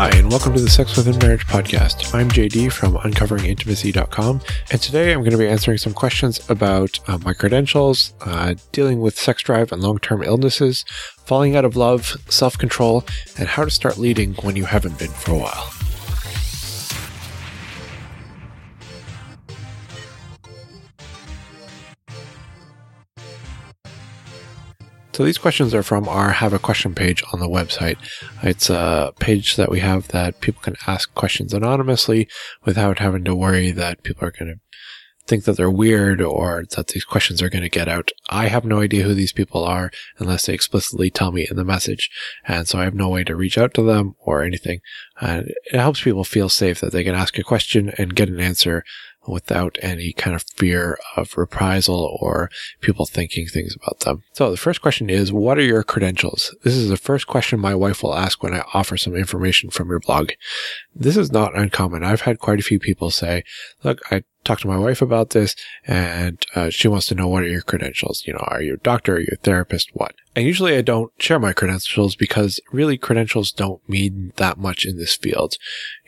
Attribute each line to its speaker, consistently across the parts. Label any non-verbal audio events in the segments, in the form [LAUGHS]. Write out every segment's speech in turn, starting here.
Speaker 1: Hi, and welcome to the Sex Within Marriage podcast. I'm JD from uncoveringintimacy.com, and today I'm going to be answering some questions about uh, my credentials, uh, dealing with sex drive and long term illnesses, falling out of love, self control, and how to start leading when you haven't been for a while. So these questions are from our Have a Question page on the website. It's a page that we have that people can ask questions anonymously without having to worry that people are going to think that they're weird or that these questions are going to get out. I have no idea who these people are unless they explicitly tell me in the message. And so I have no way to reach out to them or anything. And it helps people feel safe that they can ask a question and get an answer without any kind of fear of reprisal or people thinking things about them. So the first question is, what are your credentials? This is the first question my wife will ask when I offer some information from your blog. This is not uncommon. I've had quite a few people say, look, I talked to my wife about this and uh, she wants to know what are your credentials? You know, are you a doctor? Are you a therapist? What? And usually I don't share my credentials because really credentials don't mean that much in this field.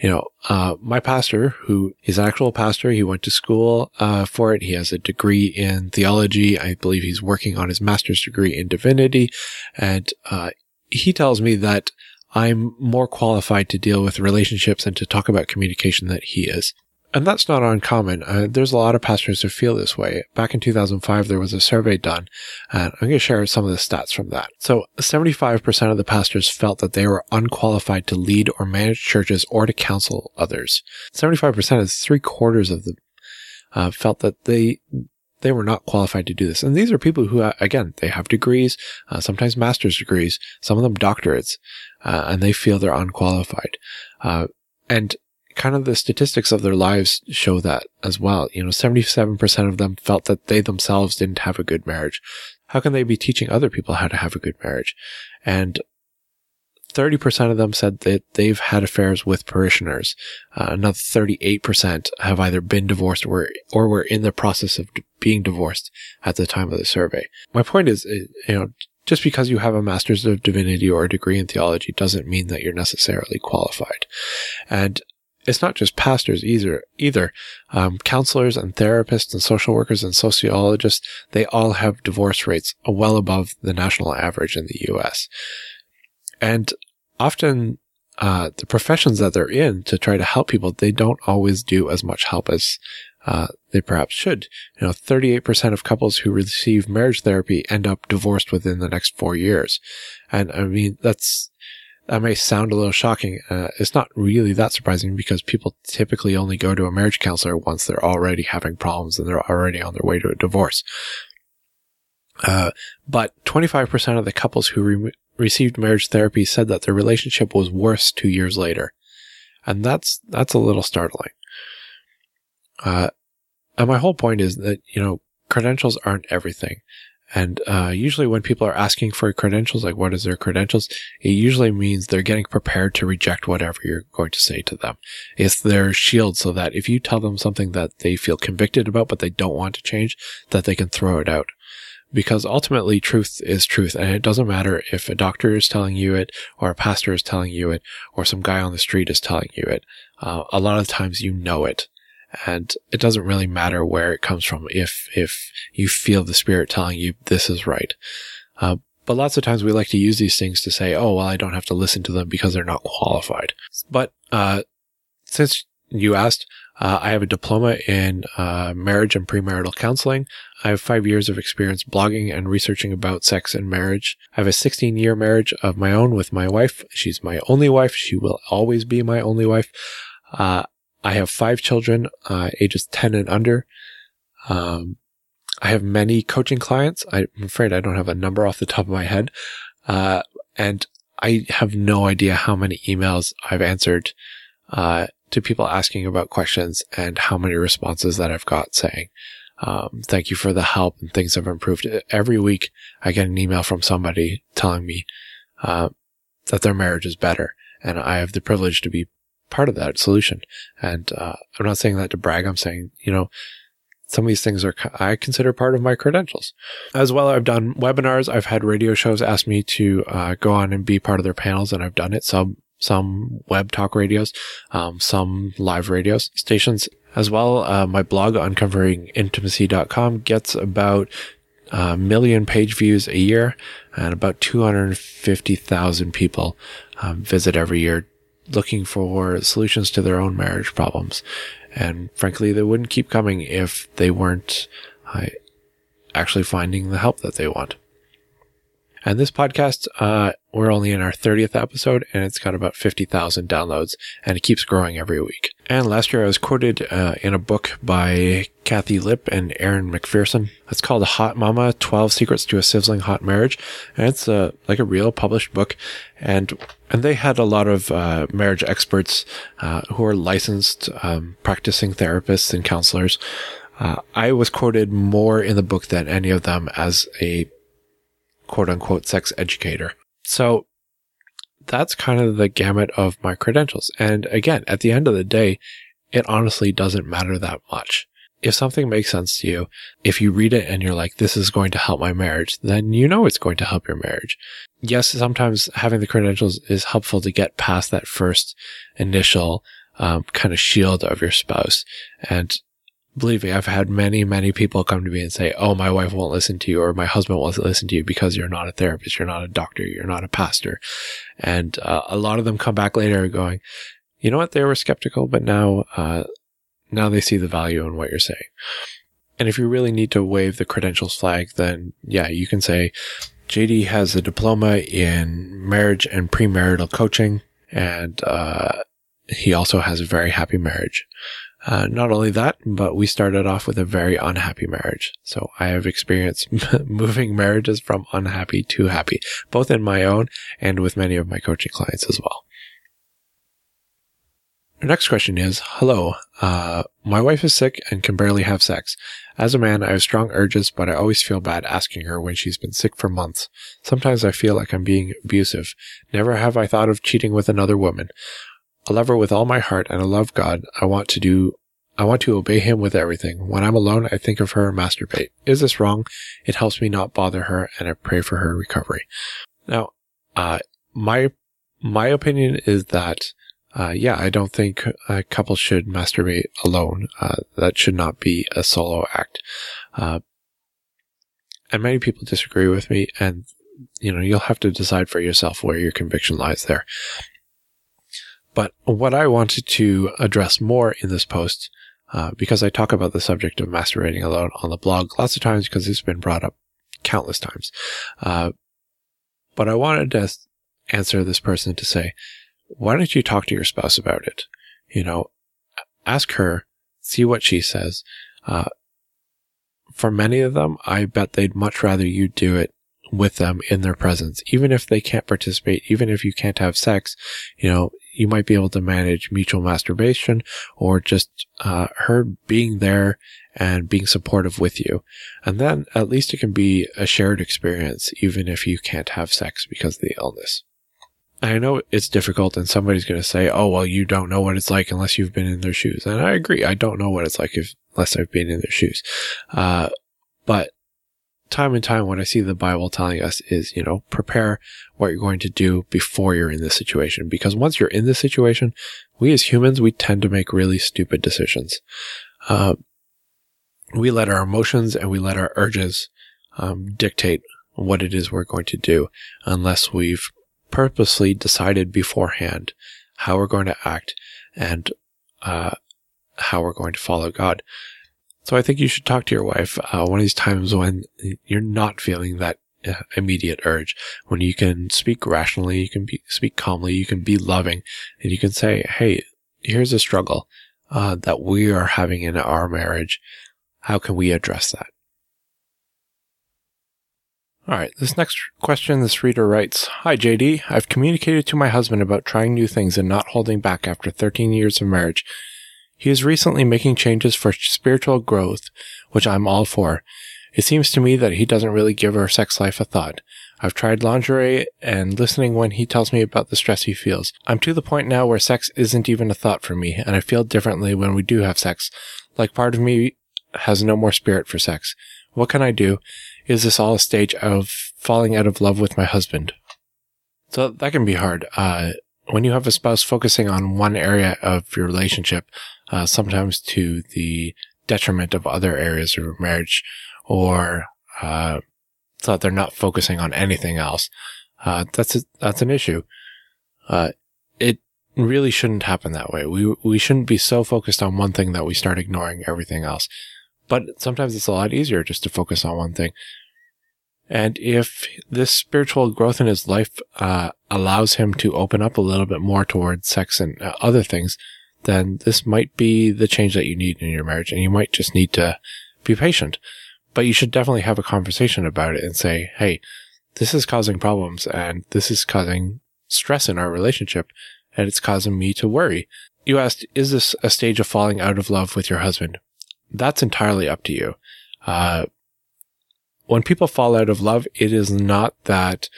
Speaker 1: You know, uh, my pastor, who is an actual pastor, he went to school uh, for it. He has a degree in theology. I believe he's working on his master's degree in divinity. And uh, he tells me that I'm more qualified to deal with relationships and to talk about communication than he is. And that's not uncommon. Uh, there's a lot of pastors who feel this way. Back in 2005, there was a survey done, and I'm going to share some of the stats from that. So 75% of the pastors felt that they were unqualified to lead or manage churches or to counsel others. 75% is three quarters of them uh, felt that they they were not qualified to do this. And these are people who, uh, again, they have degrees, uh, sometimes master's degrees, some of them doctorates, uh, and they feel they're unqualified. Uh, and kind of the statistics of their lives show that as well. You know, 77% of them felt that they themselves didn't have a good marriage. How can they be teaching other people how to have a good marriage? And 30% of them said that they've had affairs with parishioners. Uh, another 38% have either been divorced or, or were in the process of being divorced at the time of the survey. My point is, you know, just because you have a master's of divinity or a degree in theology doesn't mean that you're necessarily qualified. And it's not just pastors either. Either um, counselors and therapists and social workers and sociologists, they all have divorce rates well above the national average in the U.S. And often, uh, the professions that they're in to try to help people, they don't always do as much help as uh, they perhaps should. You know, 38% of couples who receive marriage therapy end up divorced within the next four years. And I mean, that's that may sound a little shocking. Uh, it's not really that surprising because people typically only go to a marriage counselor once they're already having problems and they're already on their way to a divorce. Uh, but 25% of the couples who re- received marriage therapy said that their relationship was worse two years later. And that's, that's a little startling. Uh, and my whole point is that, you know, credentials aren't everything. And uh, usually, when people are asking for credentials, like what is their credentials, it usually means they're getting prepared to reject whatever you're going to say to them. It's their shield so that if you tell them something that they feel convicted about, but they don't want to change, that they can throw it out. Because ultimately, truth is truth, and it doesn't matter if a doctor is telling you it, or a pastor is telling you it, or some guy on the street is telling you it. Uh, a lot of times, you know it and it doesn't really matter where it comes from if if you feel the spirit telling you this is right. Uh, but lots of times we like to use these things to say, "Oh, well, I don't have to listen to them because they're not qualified." But uh, since you asked, uh, I have a diploma in uh, marriage and premarital counseling. I have five years of experience blogging and researching about sex and marriage. I have a 16 year marriage of my own with my wife. She's my only wife. She will always be my only wife. Uh, I have five children, uh, ages 10 and under. Um, I have many coaching clients. I'm afraid I don't have a number off the top of my head. Uh, and I have no idea how many emails I've answered, uh, to people asking about questions and how many responses that I've got saying, um, thank you for the help and things have improved. Every week I get an email from somebody telling me, uh, that their marriage is better. And I have the privilege to be part of that solution. And uh, I'm not saying that to brag. I'm saying, you know, some of these things are I consider part of my credentials. As well, I've done webinars. I've had radio shows ask me to uh, go on and be part of their panels, and I've done it. Some some web talk radios, um, some live radio stations as well. Uh, my blog, uncoveringintimacy.com, gets about a million page views a year and about 250,000 people um, visit every year looking for solutions to their own marriage problems. And frankly, they wouldn't keep coming if they weren't uh, actually finding the help that they want. And this podcast, uh, we're only in our 30th episode and it's got about 50,000 downloads and it keeps growing every week. And last year I was quoted uh, in a book by Kathi Lipp and Erin MacPherson. It's called Hot Mama 12 Secrets to a Sizzling Hot Marriage. And it's a, like a real published book. And, and they had a lot of uh, marriage experts uh, who are licensed um, practicing therapists and counselors. Uh, I was quoted more in the book than any of them as a quote unquote sex educator. So that's kind of the gamut of my credentials. And again, at the end of the day, it honestly doesn't matter that much. If something makes sense to you, if you read it and you're like, this is going to help my marriage, then you know it's going to help your marriage. Yes, sometimes having the credentials is helpful to get past that first initial um, kind of shield of your spouse. And believe me, I've had many, many people come to me and say, Oh, my wife won't listen to you or my husband won't listen to you because you're not a therapist. You're not a doctor. You're not a pastor. And uh, a lot of them come back later going, you know what? They were skeptical, but now, uh, now they see the value in what you're saying. And if you really need to wave the credentials flag, then yeah, you can say JD has a diploma in marriage and premarital coaching. And, uh, he also has a very happy marriage. Uh, not only that, but we started off with a very unhappy marriage. So I have experienced [LAUGHS] moving marriages from unhappy to happy, both in my own and with many of my coaching clients as well. Our next question is, hello, uh, my wife is sick and can barely have sex. As a man, I have strong urges, but I always feel bad asking her when she's been sick for months. Sometimes I feel like I'm being abusive. Never have I thought of cheating with another woman. I love her with all my heart and I love God. I want to do, I want to obey him with everything. When I'm alone, I think of her and masturbate. Is this wrong? It helps me not bother her and I pray for her recovery. Now, uh, my, my opinion is that, uh, yeah, I don't think a couple should masturbate alone. Uh, that should not be a solo act. Uh, and many people disagree with me and, you know, you'll have to decide for yourself where your conviction lies there. But what I wanted to address more in this post, uh, because I talk about the subject of masturbating alone on the blog lots of times because it's been brought up countless times. Uh, but I wanted to answer this person to say, why don't you talk to your spouse about it? You know, ask her, see what she says. Uh, for many of them, I bet they'd much rather you do it with them in their presence. Even if they can't participate, even if you can't have sex, you know, you might be able to manage mutual masturbation or just uh, her being there and being supportive with you. And then at least it can be a shared experience, even if you can't have sex because of the illness. I know it's difficult and somebody's going to say, oh, well, you don't know what it's like unless you've been in their shoes. And I agree. I don't know what it's like if, unless I've been in their shoes. Uh, but time and time what I see the Bible telling us is, you know, prepare what you're going to do before you're in this situation. Because once you're in this situation, we as humans, we tend to make really stupid decisions. Uh, we let our emotions and we let our urges um, dictate what it is we're going to do unless we've purposely decided beforehand how we're going to act and uh, how we're going to follow God. So I think you should talk to your wife uh, one of these times when you're not feeling that uh, immediate urge, when you can speak rationally, you can be, speak calmly, you can be loving, and you can say, "Hey, here's a struggle uh, that we are having in our marriage. How can we address that?" All right, this next question, this reader writes, Hi JD, I've communicated to my husband about trying new things and not holding back after 13 years of marriage. He is recently making changes for spiritual growth, which I'm all for. It seems to me that he doesn't really give our sex life a thought. I've tried lingerie and listening when he tells me about the stress he feels. I'm to the point now where sex isn't even a thought for me, and I feel differently when we do have sex. Like part of me has no more spirit for sex. What can I do? Is this all a stage of falling out of love with my husband? So that can be hard. Uh, when you have a spouse focusing on one area of your relationship, uh, sometimes to the detriment of other areas of marriage, or uh, so that they're not focusing on anything else, uh, that's a, that's an issue. Uh, it really shouldn't happen that way. We we shouldn't be so focused on one thing that we start ignoring everything else. But sometimes it's a lot easier just to focus on one thing. And if this spiritual growth in his life uh, allows him to open up a little bit more towards sex and uh, other things, then this might be the change that you need in your marriage. And you might just need to be patient. But you should definitely have a conversation about it and say, hey, this is causing problems and this is causing stress in our relationship and it's causing me to worry. You asked, is this a stage of falling out of love with your husband? That's entirely up to you. Uh, when people fall out of love, it is not that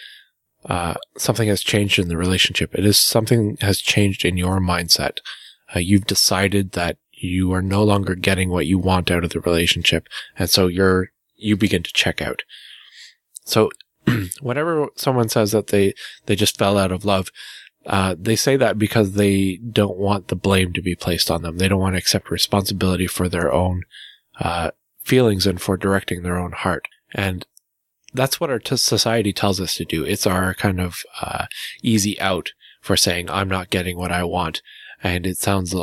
Speaker 1: uh, something has changed in the relationship. It is something has changed in your mindset. Uh, you've decided that you are no longer getting what you want out of the relationship, and so you're you begin to check out. So, [CLEARS THROAT] whenever someone says that they they just fell out of love, uh, they say that because they don't want the blame to be placed on them. They don't want to accept responsibility for their own uh, feelings and for directing their own heart. And that's what our t- society tells us to do. It's our kind of uh, easy out for saying, I'm not getting what I want. And it sounds a,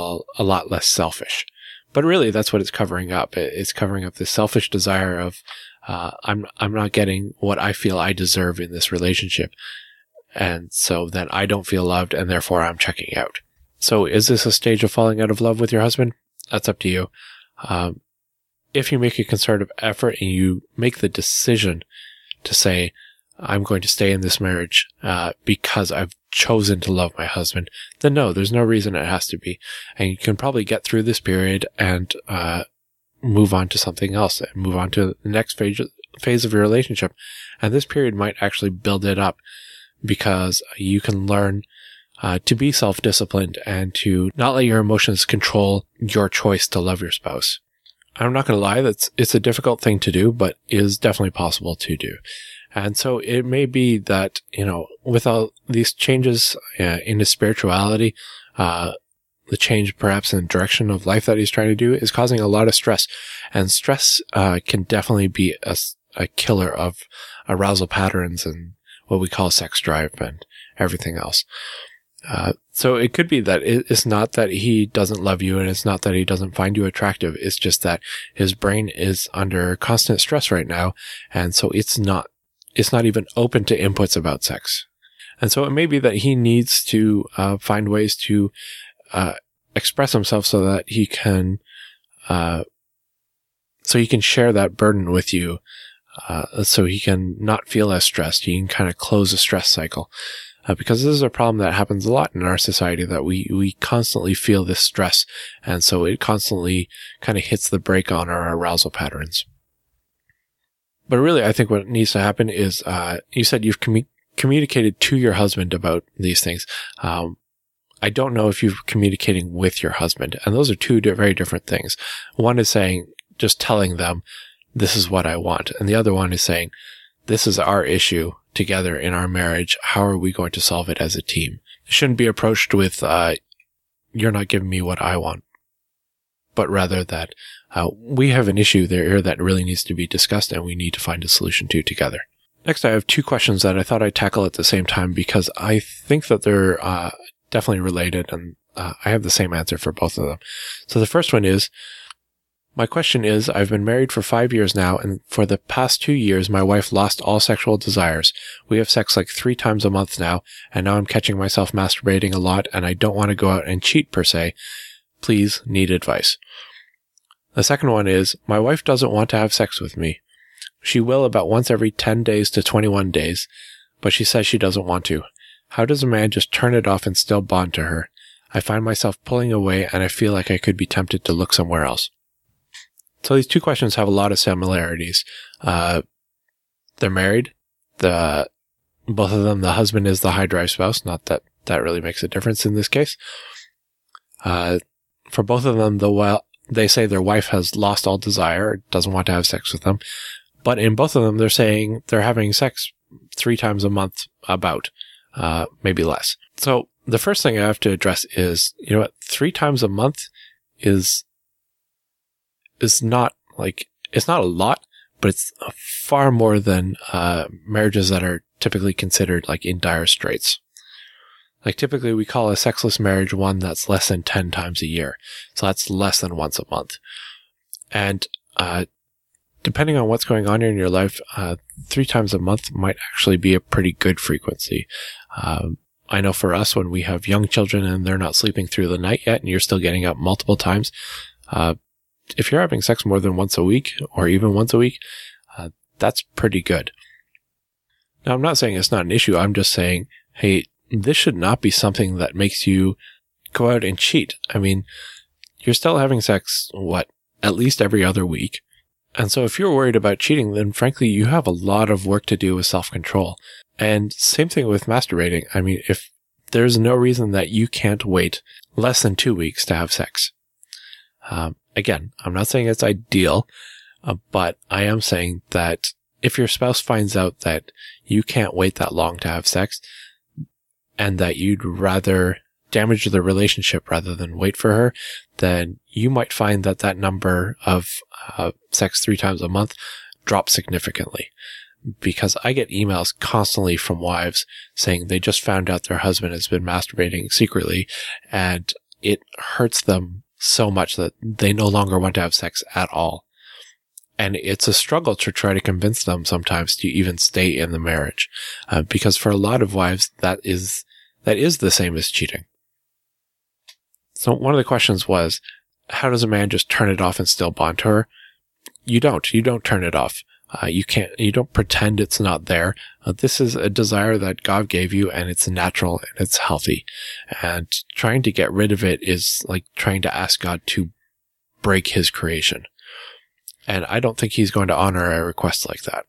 Speaker 1: lot less selfish. But really, that's what it's covering up. It's covering up the selfish desire of, uh, I'm, I'm not getting what I feel I deserve in this relationship. And so then I don't feel loved and therefore I'm checking out. So is this a stage of falling out of love with your husband? That's up to you. Um, if you make a concerted effort and you make the decision to say, I'm going to stay in this marriage, uh, because I've chosen to love my husband, then no, there's no reason it has to be. And you can probably get through this period and, uh, move on to something else and move on to the next phase, phase of your relationship. And this period might actually build it up because you can learn uh, to be self-disciplined and to not let your emotions control your choice to love your spouse. I'm not going to lie, that's, it's a difficult thing to do, but is definitely possible to do. And so it may be that, you know, with all these changes uh, into spirituality, uh, the change perhaps in the direction of life that he's trying to do is causing a lot of stress. And stress, uh, can definitely be a, a killer of arousal patterns and what we call sex drive and everything else. Uh, so it could be that it's not that he doesn't love you and it's not that he doesn't find you attractive. It's just that his brain is under constant stress right now. And so it's not, it's not even open to inputs about sex. And so it may be that he needs to, uh, find ways to, uh, express himself so that he can, uh, so he can share that burden with you uh, so he can not feel as stressed. He can kind of close a stress cycle. Uh, because this is a problem that happens a lot in our society that we, we constantly feel this stress. And so it constantly kind of hits the brake on our arousal patterns. But really, I think what needs to happen is, uh, you said you've commu- communicated to your husband about these things. Um, I don't know if you're communicating with your husband. And those are two very different things. One is saying, just telling them, this is what I want. And the other one is saying, this is our issue together in our marriage. How are we going to solve it as a team? It shouldn't be approached with, uh, you're not giving me what I want, but rather that, uh, we have an issue there that really needs to be discussed and we need to find a solution to together. Next, I have two questions that I thought I'd tackle at the same time because I think that they're, uh, definitely related and, uh, I have the same answer for both of them. So the first one is, my question is, I've been married for five years now, and for the past two years, my wife lost all sexual desires. We have sex like three times a month now, and now I'm catching myself masturbating a lot, and I don't want to go out and cheat per se. Please need advice. The second one is, my wife doesn't want to have sex with me. She will about once every 10 days to 21 days, but she says she doesn't want to. How does a man just turn it off and still bond to her? I find myself pulling away and I feel like I could be tempted to look somewhere else. So these two questions have a lot of similarities. Uh, they're married. The, both of them, the husband is the high drive spouse. Not that that really makes a difference in this case. Uh, for both of them, the well, they say their wife has lost all desire, doesn't want to have sex with them. But in both of them, they're saying they're having sex three times a month, about, uh, maybe less. So the first thing I have to address is, you know what, three times a month is, is not like, it's not a lot, but it's far more than, uh, marriages that are typically considered like in dire straits. Like typically we call a sexless marriage one that's less than 10 times a year. So that's less than once a month. And, uh, depending on what's going on in your life, uh, three times a month might actually be a pretty good frequency. Um, I know for us, when we have young children and they're not sleeping through the night yet and you're still getting up multiple times, uh, if you're having sex more than once a week or even once a week, uh, that's pretty good. Now, I'm not saying it's not an issue. I'm just saying, hey, this should not be something that makes you go out and cheat. I mean, you're still having sex, what, at least every other week. And so if you're worried about cheating, then frankly, you have a lot of work to do with self-control. And same thing with masturbating. I mean, if there's no reason that you can't wait less than two weeks to have sex. Um, again, I'm not saying it's ideal, uh, but I am saying that if your spouse finds out that you can't wait that long to have sex and that you'd rather damage the relationship rather than wait for her, then you might find that that number of uh, sex three times a month drops significantly. Because I get emails constantly from wives saying they just found out their husband has been masturbating secretly and it hurts them so much that they no longer want to have sex at all. And it's a struggle to try to convince them sometimes to even stay in the marriage. Uh, because for a lot of wives, that is, that is the same as cheating. So one of the questions was, how does a man just turn it off and still bond to her? You don't. You don't turn it off. Uh, you can't, you don't pretend it's not there. Uh, this is a desire that God gave you and it's natural and it's healthy. And trying to get rid of it is like trying to ask God to break his creation. And I don't think he's going to honor a request like that.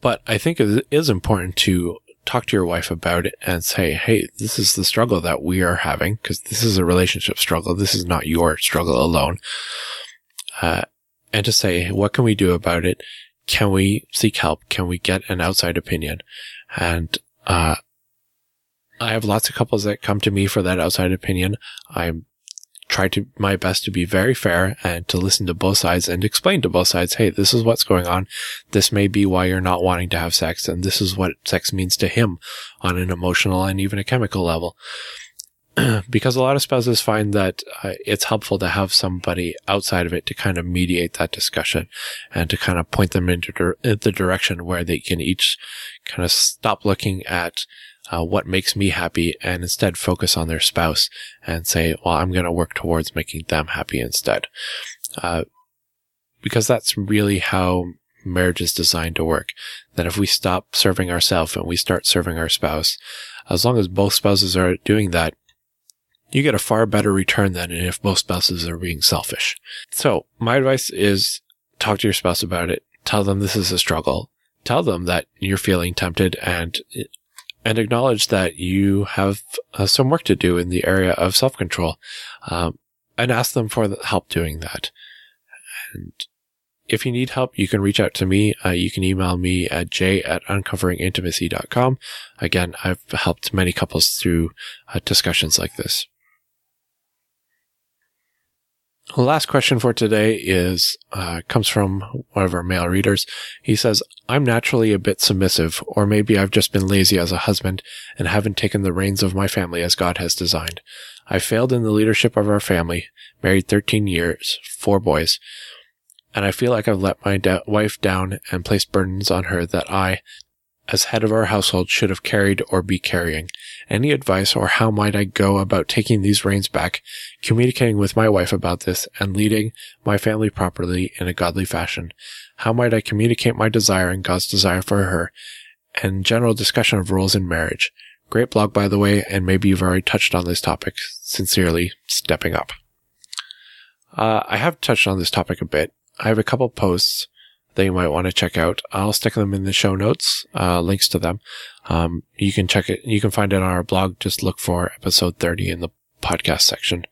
Speaker 1: But I think it is important to talk to your wife about it and say, Hey, this is the struggle that we are having because this is a relationship struggle. This is not your struggle alone. Uh, and to say, what can we do about it? Can we seek help? Can we get an outside opinion? And, uh, I have lots of couples that come to me for that outside opinion. I'm try to my best to be very fair and to listen to both sides and explain to both sides, hey, this is what's going on. This may be why you're not wanting to have sex, and this is what sex means to him on an emotional and even a chemical level. [CLEARS THROAT] because a lot of spouses find that uh, it's helpful to have somebody outside of it to kind of mediate that discussion and to kind of point them into the direction where they can each kind of stop looking at uh, what makes me happy and instead focus on their spouse and say, well, I'm going to work towards making them happy instead. Uh, because that's really how marriage is designed to work. That if we stop serving ourselves and we start serving our spouse, as long as both spouses are doing that, you get a far better return than if both spouses are being selfish. So my advice is talk to your spouse about it. Tell them this is a struggle. Tell them that you're feeling tempted and and acknowledge that you have uh, some work to do in the area of self control, um, and ask them for help doing that. And if you need help, you can reach out to me. Uh, you can email me at j at uncoveringintimacy.com. Again, I've helped many couples through uh, discussions like this. The last question for today is uh, comes from one of our male readers. He says, "I'm naturally a bit submissive, or maybe I've just been lazy as a husband and haven't taken the reins of my family as God has designed. I failed in the leadership of our family, married 13 years, four boys, and I feel like I've let my da- wife down and placed burdens on her that I, as head of our household should have carried or be carrying. Any advice or how might I go about taking these reins back, communicating with my wife about this, and leading my family properly in a godly fashion? How might I communicate my desire and God's desire for her, and general discussion of roles in marriage? Great blog, by the way, and maybe you've already touched on this topic. Sincerely, stepping up. Uh, I have touched on this topic a bit. I have a couple posts that you might want to check out. I'll stick them in the show notes, uh, links to them. Um, you can check it. You can find it on our blog. Just look for episode 30 in the podcast section.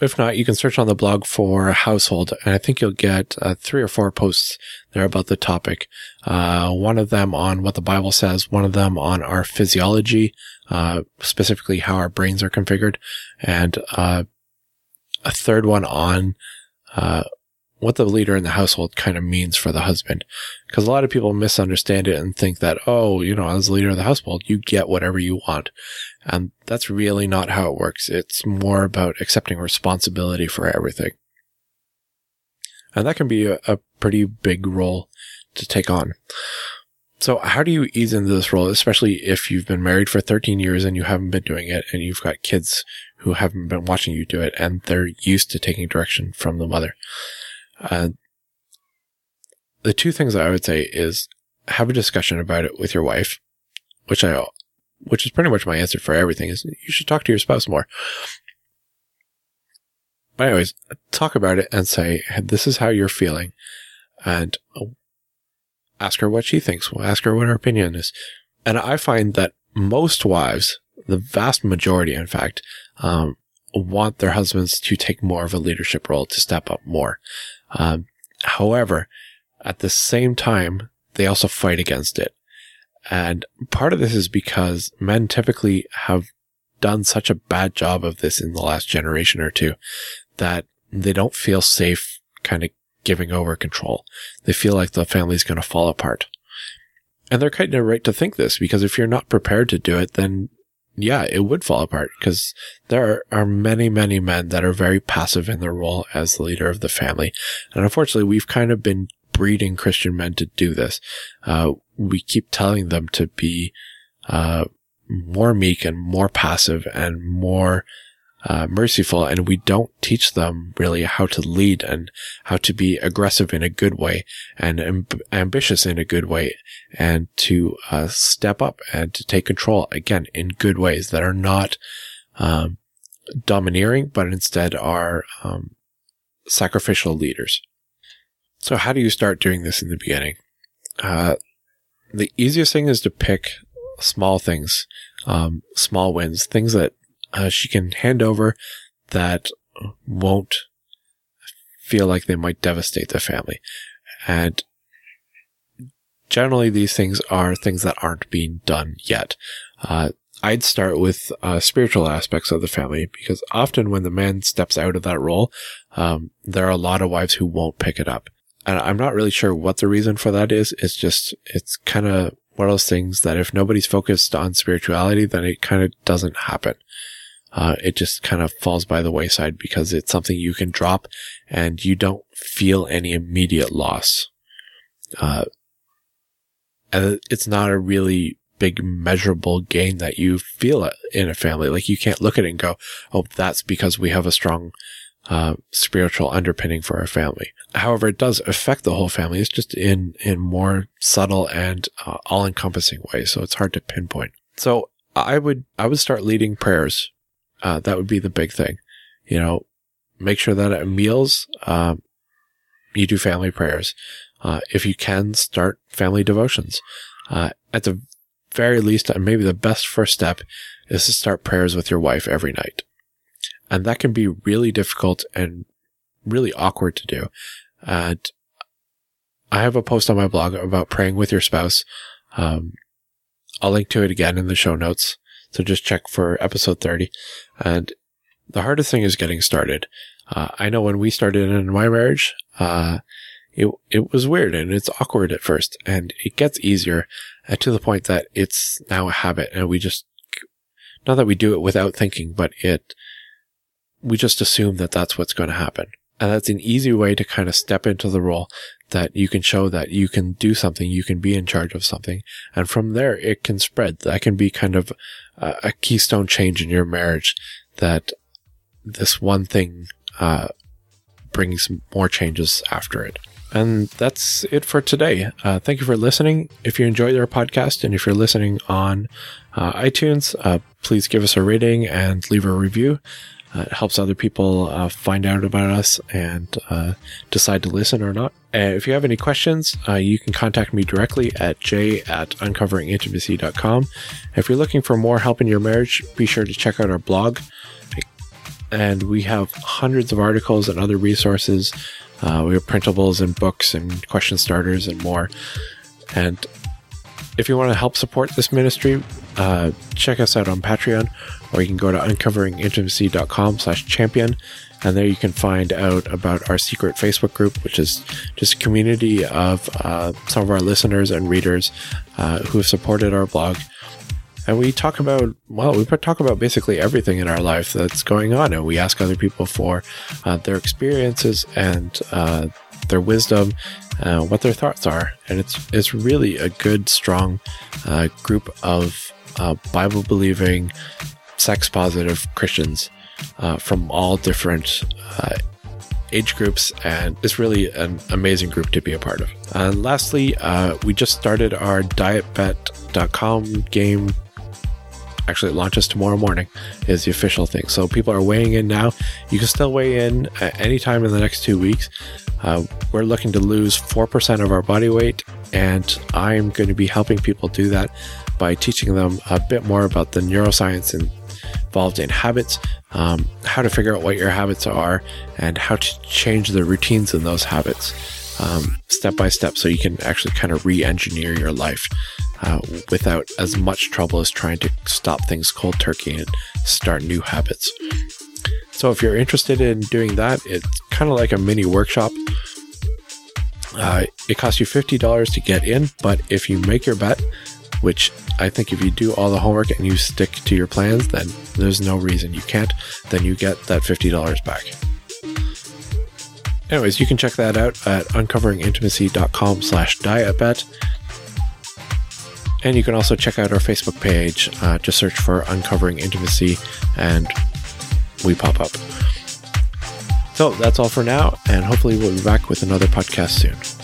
Speaker 1: if not, you can search on the blog for household, and I think you'll get uh, three or four posts there about the topic. Uh, one of them on what the Bible says, one of them on our physiology, uh, specifically how our brains are configured, and uh, a third one on uh, what the leader in the household kind of means for the husband. Because a lot of people misunderstand it and think that, oh, you know, as leader of the household, you get whatever you want. And that's really not how it works. It's more about accepting responsibility for everything. And that can be a, a pretty big role to take on. So how do you ease into this role, especially if you've been married for 13 years and you haven't been doing it and you've got kids who haven't been watching you do it and they're used to taking direction from the mother? Uh, the two things I would say is have a discussion about it with your wife, which I, which is pretty much my answer for everything is you should talk to your spouse more. But anyways, talk about it and say, this is how you're feeling and ask her what she thinks. We'll ask her what her opinion is. And I find that most wives, the vast majority, in fact, um, want their husbands to take more of a leadership role, to step up more. Um, however, at the same time, they also fight against it. And part of this is because men typically have done such a bad job of this in the last generation or two that they don't feel safe kind of giving over control. They feel like the family's going to fall apart. And they're kind of right to think this because if you're not prepared to do it, then yeah, it would fall apart because there are many, many men that are very passive in their role as the leader of the family. And unfortunately, we've kind of been breeding Christian men to do this. Uh, we keep telling them to be, uh, more meek and more passive and more, uh, merciful and we don't teach them really how to lead and how to be aggressive in a good way and amb- ambitious in a good way and to uh, step up and to take control again in good ways that are not um, domineering but instead are um, sacrificial leaders. So how do you start doing this in the beginning? Uh, the easiest thing is to pick small things um, small wins things that uh, she can hand over that won't feel like they might devastate the family. And generally these things are things that aren't being done yet. Uh, I'd start with uh, spiritual aspects of the family because often when the man steps out of that role, um, there are a lot of wives who won't pick it up. And I'm not really sure what the reason for that is. It's just, it's kind of one of those things that if nobody's focused on spirituality, then it kind of doesn't happen uh, it just kind of falls by the wayside because it's something you can drop and you don't feel any immediate loss. Uh, and it's not a really big measurable gain that you feel in a family. Like you can't look at it and go, Oh, that's because we have a strong, uh, spiritual underpinning for our family. However, it does affect the whole family. It's just in, in more subtle and uh, all encompassing ways. So it's hard to pinpoint. So I would, I would start leading prayers uh, that would be the big thing. You know, make sure that at meals, um, you do family prayers. Uh, if you can, start family devotions. Uh, at the very least, and maybe the best first step is to start prayers with your wife every night. And that can be really difficult and really awkward to do. And I have a post on my blog about praying with your spouse. Um, I'll link to it again in the show notes. So just check for episode 30. And the hardest thing is getting started. Uh, I know when we started in my marriage, uh, it, it was weird and it's awkward at first and it gets easier to the point that it's now a habit and we just, not that we do it without thinking, but it, we just assume that that's what's going to happen. And that's an easy way to kind of step into the role that you can show that you can do something, you can be in charge of something. And from there, it can spread. That can be kind of a, a keystone change in your marriage that this one thing, uh, brings more changes after it. And that's it for today. Uh, thank you for listening. If you enjoyed our podcast and if you're listening on uh, iTunes, uh, please give us a rating and leave a review. Uh, it helps other people uh, find out about us and uh, decide to listen or not. And if you have any questions, uh, you can contact me directly at j at uncoveringintimacy.com. If you're looking for more help in your marriage, be sure to check out our blog. and we have hundreds of articles and other resources. Uh, we have printables and books and question starters and more. And if you want to help support this ministry, uh, check us out on Patreon, or you can go to uncoveringintimacy.com slash champion, and there you can find out about our secret Facebook group, which is just a community of uh, some of our listeners and readers uh, who have supported our blog. And we talk about well we talk about basically everything in our life that's going on and we ask other people for uh, their experiences and uh, their wisdom uh, what their thoughts are and it's it's really a good strong uh, group of uh, bible believing sex positive christians uh, from all different age groups, and it's really an amazing group to be a part of. And lastly, uh, we just started our dietbet.com game Actually, it launches tomorrow morning, is the official thing. So people are weighing in now. You can still weigh in at any time in the next two weeks. Uh, we're looking to lose 4% of our body weight, and I'm going to be helping people do that by teaching them a bit more about the neuroscience involved in habits, um, how to figure out what your habits are, and how to change the routines in those habits um, step by step so you can actually kind of re engineer your life uh, without as much trouble as trying to stop things cold turkey and start new habits. So, if you're interested in doing that, it's kind of like a mini workshop. Uh, it costs you $50 to get in, but if you make your bet, which I think if you do all the homework and you stick to your plans, then there's no reason you can't, then you get that $50 back. Anyways, you can check that out at uncoveringintimacy.com slash dietbet. And you can also check out our Facebook page. Uh, just search for Uncovering Intimacy and we pop up. So that's all for now, and hopefully we'll be back with another podcast soon.